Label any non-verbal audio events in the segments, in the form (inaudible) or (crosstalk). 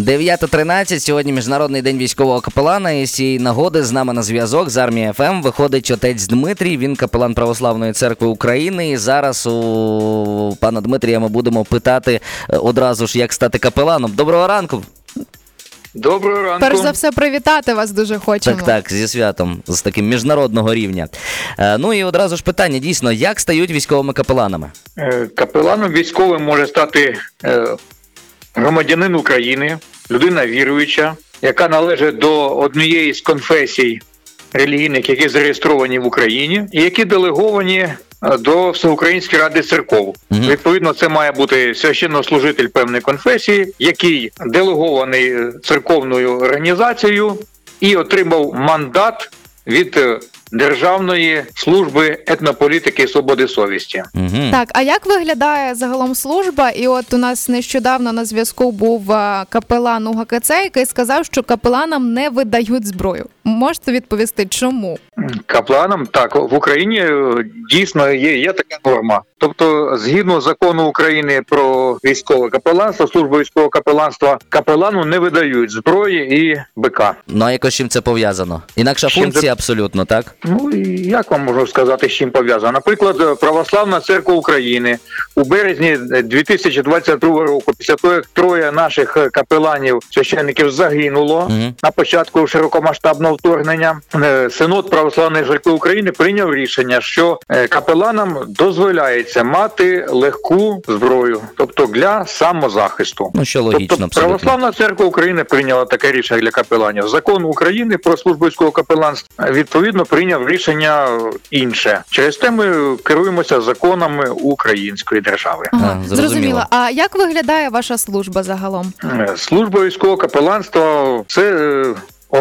9.13, сьогодні Міжнародний день військового капелана. І з цієї нагоди з нами на зв'язок з армії ФМ виходить отець Дмитрій. Він капелан Православної церкви України. І зараз у пана Дмитрія ми будемо питати е, одразу ж, як стати капеланом. Доброго ранку. Доброго ранку. Перш за все, привітати вас дуже хочемо. Так, так, зі святом, з таким міжнародного рівня. Е, Ну і одразу ж питання: дійсно, як стають військовими капеланами? Е, Капеланом військовим може стати е, громадянин України, людина віруюча, яка належить до однієї з конфесій релігійних, які зареєстровані в Україні, і які делеговані е, до Всеукраїнської ради церков. Мгм. Відповідно, це має бути священнослужитель певної конфесії, який делегований церковною організацією і отримав мандат від е, Державної служби етнополітики і свободи совісті. Угу. Так, а як виглядає загалом служба? І от у нас нещодавно на зв'язку був е, капелан УГКЦ, який сказав, що капеланам не видають зброю. Можете відповісти, чому? Капланам так в Україні е, дійсно є, є така норма. Тобто, згідно закону України про військове капеланство, службу військового капеланства, капелану не видають зброї і БК. Ну а якось чим це пов'язано? Інакша чим функція це- абсолютно, так? Ну і як вам можу сказати, з чим пов'язано? Наприклад, Православна церква України у березні 2022 року, після того як троє наших е, капеланів священників загинуло Мгм. на початку широкомасштабного вторгнення, е, синод Православної церкви України прийняв рішення, що е, капеланам дозволяється мати легку зброю, тобто для самозахисту. Ну що логічно, Тобто абсолютно. Православна церква України прийняла таке рішення для капеланів. Закон України про службу військового капеланства е, відповідно прийняв рішення е, інше. Через те ми керуємося законами української держави. Ага, зрозуміло. зрозуміло. А як виглядає ваша служба загалом? Служба військового капеланства це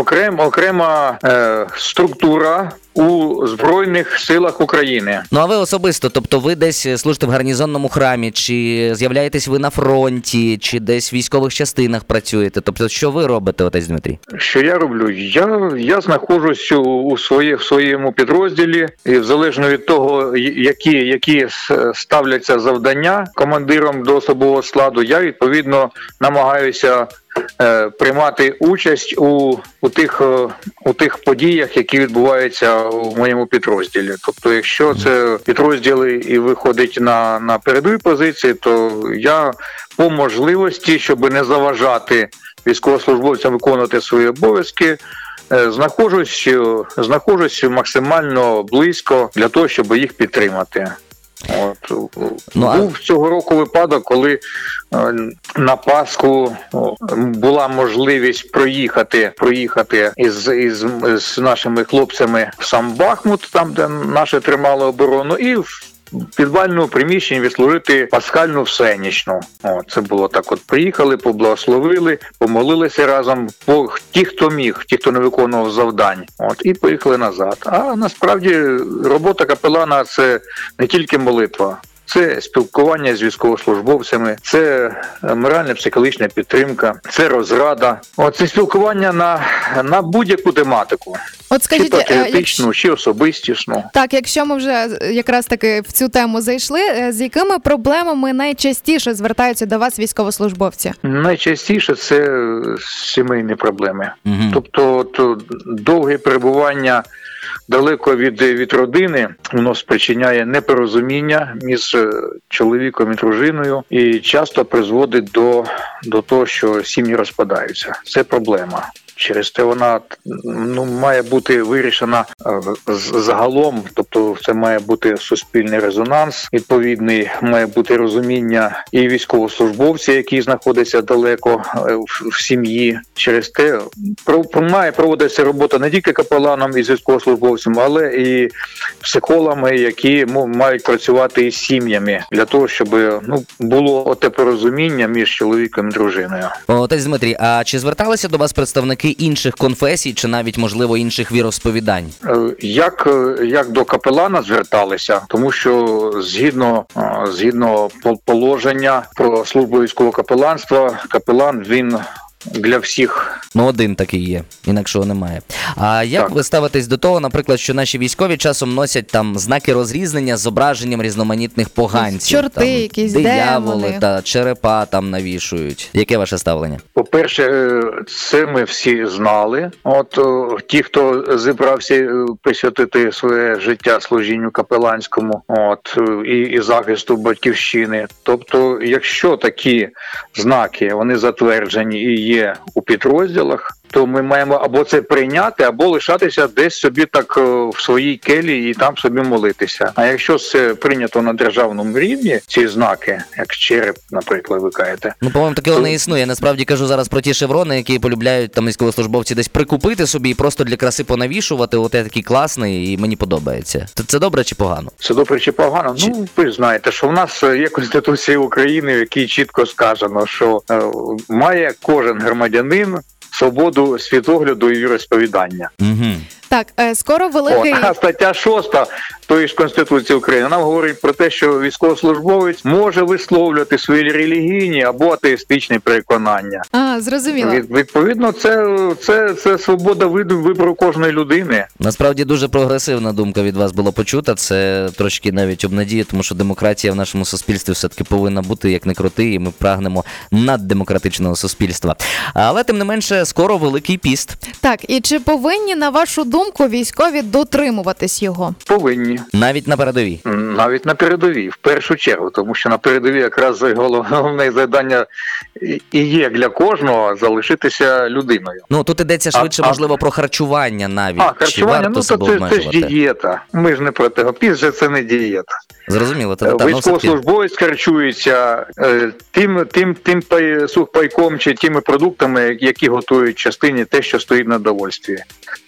окрем, окрема е, структура у збройних силах України. Ну а ви особисто, тобто ви десь служите в гарнізонному храмі, чи з'являєтесь ви на фронті, чи десь в військових частинах працюєте? Тобто, що ви робите, отець Дмитрій? Що я роблю? Я, я знаходжусь у, у своє, в своєму підрозділі, і залежно від того, які, які ставляться завдання командиром до особового складу, я відповідно намагаюся е, приймати участь у, у, тих, е, у тих подіях, які відбуваються у моєму підрозділі. Тобто, якщо це підрозділи і виходить на, на передові позиції, то я по можливості, щоб не заважати військовослужбовцям виконувати свої обов'язки. е, Знаходжусь, знаходжусь максимально близько для того, щоб їх підтримати. От Ну, а- був цього року випадок, коли е, на Пасху була можливість проїхати, проїхати із, із, з нашими хлопцями в сам Бахмут, там де наші тримали оборону, і в підвальному приміщенні відслужити пасхальну всенічну. О, це було так. От приїхали, поблагословили, помолилися разом. По ті, хто міг, ті, хто не виконував завдань. От і поїхали назад. А насправді робота капелана це не тільки молитва. Це спілкування з військовослужбовцями, це е, моральна психологічна підтримка, це розрада. От це спілкування на, на будь-яку тематику, От чи скажіть, е, якщо... патріотичну, чи особистісну. так, якщо ми вже е, якраз таки в цю тему зайшли, е, з якими проблемами найчастіше звертаються до вас військовослужбовці? Найчастіше це е, сімейні проблеми. Угу. Тобто, от, е, довге перебування далеко від, від родини воно спричиняє непорозуміння між е, чоловіком і дружиною, і часто призводить до, до того, що сім'ї розпадаються. Це проблема. Через те вона ну має бути вирішена е, загалом, тобто це має бути суспільний резонанс. Відповідний має бути розуміння і військовослужбовця, який знаходиться далеко е, в, сім'ї. Через те має проводитися робота не тільки капеланом із військовослужбовцем, але і психологами, які мають працювати із сім'ями для того, щоб ну було те порозуміння між чоловіком і дружиною. Отець Дмитрій, а чи зверталися до вас представники інших конфесій, чи навіть можливо інших віросповідань? Е, Як, е, як до капелана зверталися, тому що згідно згідно пол- положення про службу військового капеланства, капелан він для всіх. Ну, один такий є, інакшого немає. А як Так. ви ставитесь до того, наприклад, що наші військові часом носять там знаки розрізнення з зображенням різноманітних поганців? Чорти там, якісь, дияволи демони. та черепа там навішують. Яке ваше ставлення? По-перше, е, це ми всі знали. От ті, хто зібрався е, присвятити своє життя служінню капеланському, от е, і, і захисту батьківщини. Тобто, якщо такі знаки вони затверджені і є у підрозділах. То ми маємо або це прийняти, або лишатися десь собі так е, в своїй келії і там собі молитися. А якщо це прийнято на державному рівні, ці знаки, як череп, наприклад, ви кажете, Ну, по-моєму, такого не існує. Я насправді кажу зараз про ті шеврони, які полюбляють там військовослужбовці десь прикупити собі і просто для краси понавішувати. От я такий класний і мені подобається. Т- Це добре чи погано? Це добре чи погано? Чи- Ну ви ж знаєте, що в нас е, є конституція України, в якій чітко сказано, що е, має кожен громадянин свободу світогляду і розповідання. Угу. Так, е, скоро От, великий. а (laughs) стаття 6 тої ж конституції України нам говорить про те, що військовослужбовець може висловлювати свої релігійні або атеїстичні переконання. А, зрозуміло. Від, відповідно, це, це, це свобода виду вибору кожної людини. Насправді дуже прогресивна думка від вас була почута. Це трошки навіть обнадіє, тому що демократія в нашому суспільстві все-таки повинна бути як не крути, і ми прагнемо наддемократичного суспільства. Але тим не менше, скоро великий піст. Так, і чи повинні, на вашу думку, військові дотримуватись його? Повинні. Навіть на передовій. Навіть на передовій, в першу чергу, тому що на передовій якраз голов- головне (laughs) завдання і- є для кожного залишитися людиною. Ну тут ідеться швидше, а- можливо, про харчування навіть. А Чи харчування, варто ну то це, це ж дієта. Ми ж не про того. Піс це не дієта. Зрозуміло, та, та, ну. Військовослужбовець харчується е, тим, тим, тим сухпайком чи тими продуктами, які готують частині те, що стоїть на довольстві.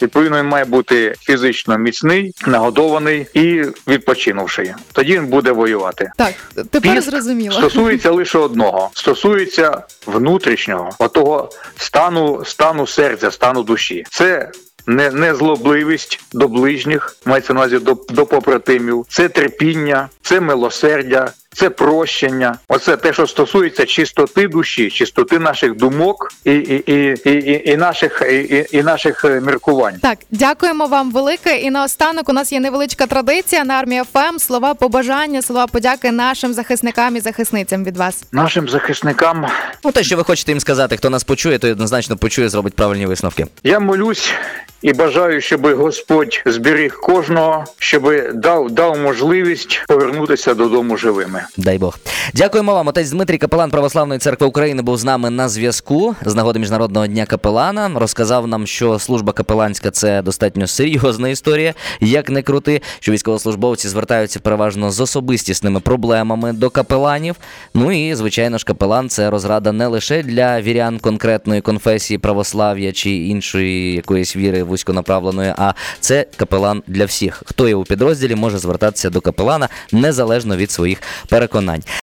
Відповідно, він має бути фізично міцний, нагодований і відпочинувший. Тоді він буде воювати. Так, тепер Піст зрозуміло. Стосується лише одного: стосується внутрішнього, отого стану, стану серця, стану душі. Це не, не злобливість до ближніх, мається на увазі до, до побратимів, це терпіння, це милосердя. Це прощення, оце те, що стосується чистоти душі, чистоти наших думок і, і, і, і, і, наших і, і, наших е, міркувань. Так, дякуємо вам велике. І наостанок у нас є невеличка традиція на армії ФМ. Слова побажання, слова подяки нашим захисникам і захисницям від вас. Нашим захисникам Ну, те, що ви хочете їм сказати, хто нас почує, той однозначно почує, зробить правильні висновки. Я молюсь і бажаю, щоб Господь зберіг кожного, щоб дав, дав можливість повернутися додому живими. Дай Бог. Дякуємо вам. Отець Дмитрій Капелан Православної церкви України був з нами на зв'язку з нагоди Міжнародного дня капелана. Розказав нам, що служба капеланська це достатньо серйозна історія, як не крути, що військовослужбовці звертаються переважно з особистісними проблемами до капеланів. Ну і звичайно ж, капелан це розрада не лише для вірян конкретної конфесії православ'я чи іншої якоїсь віри вузьконаправленої, а це капелан для всіх. Хто є у підрозділі, може звертатися до капелана незалежно від своїх переконань.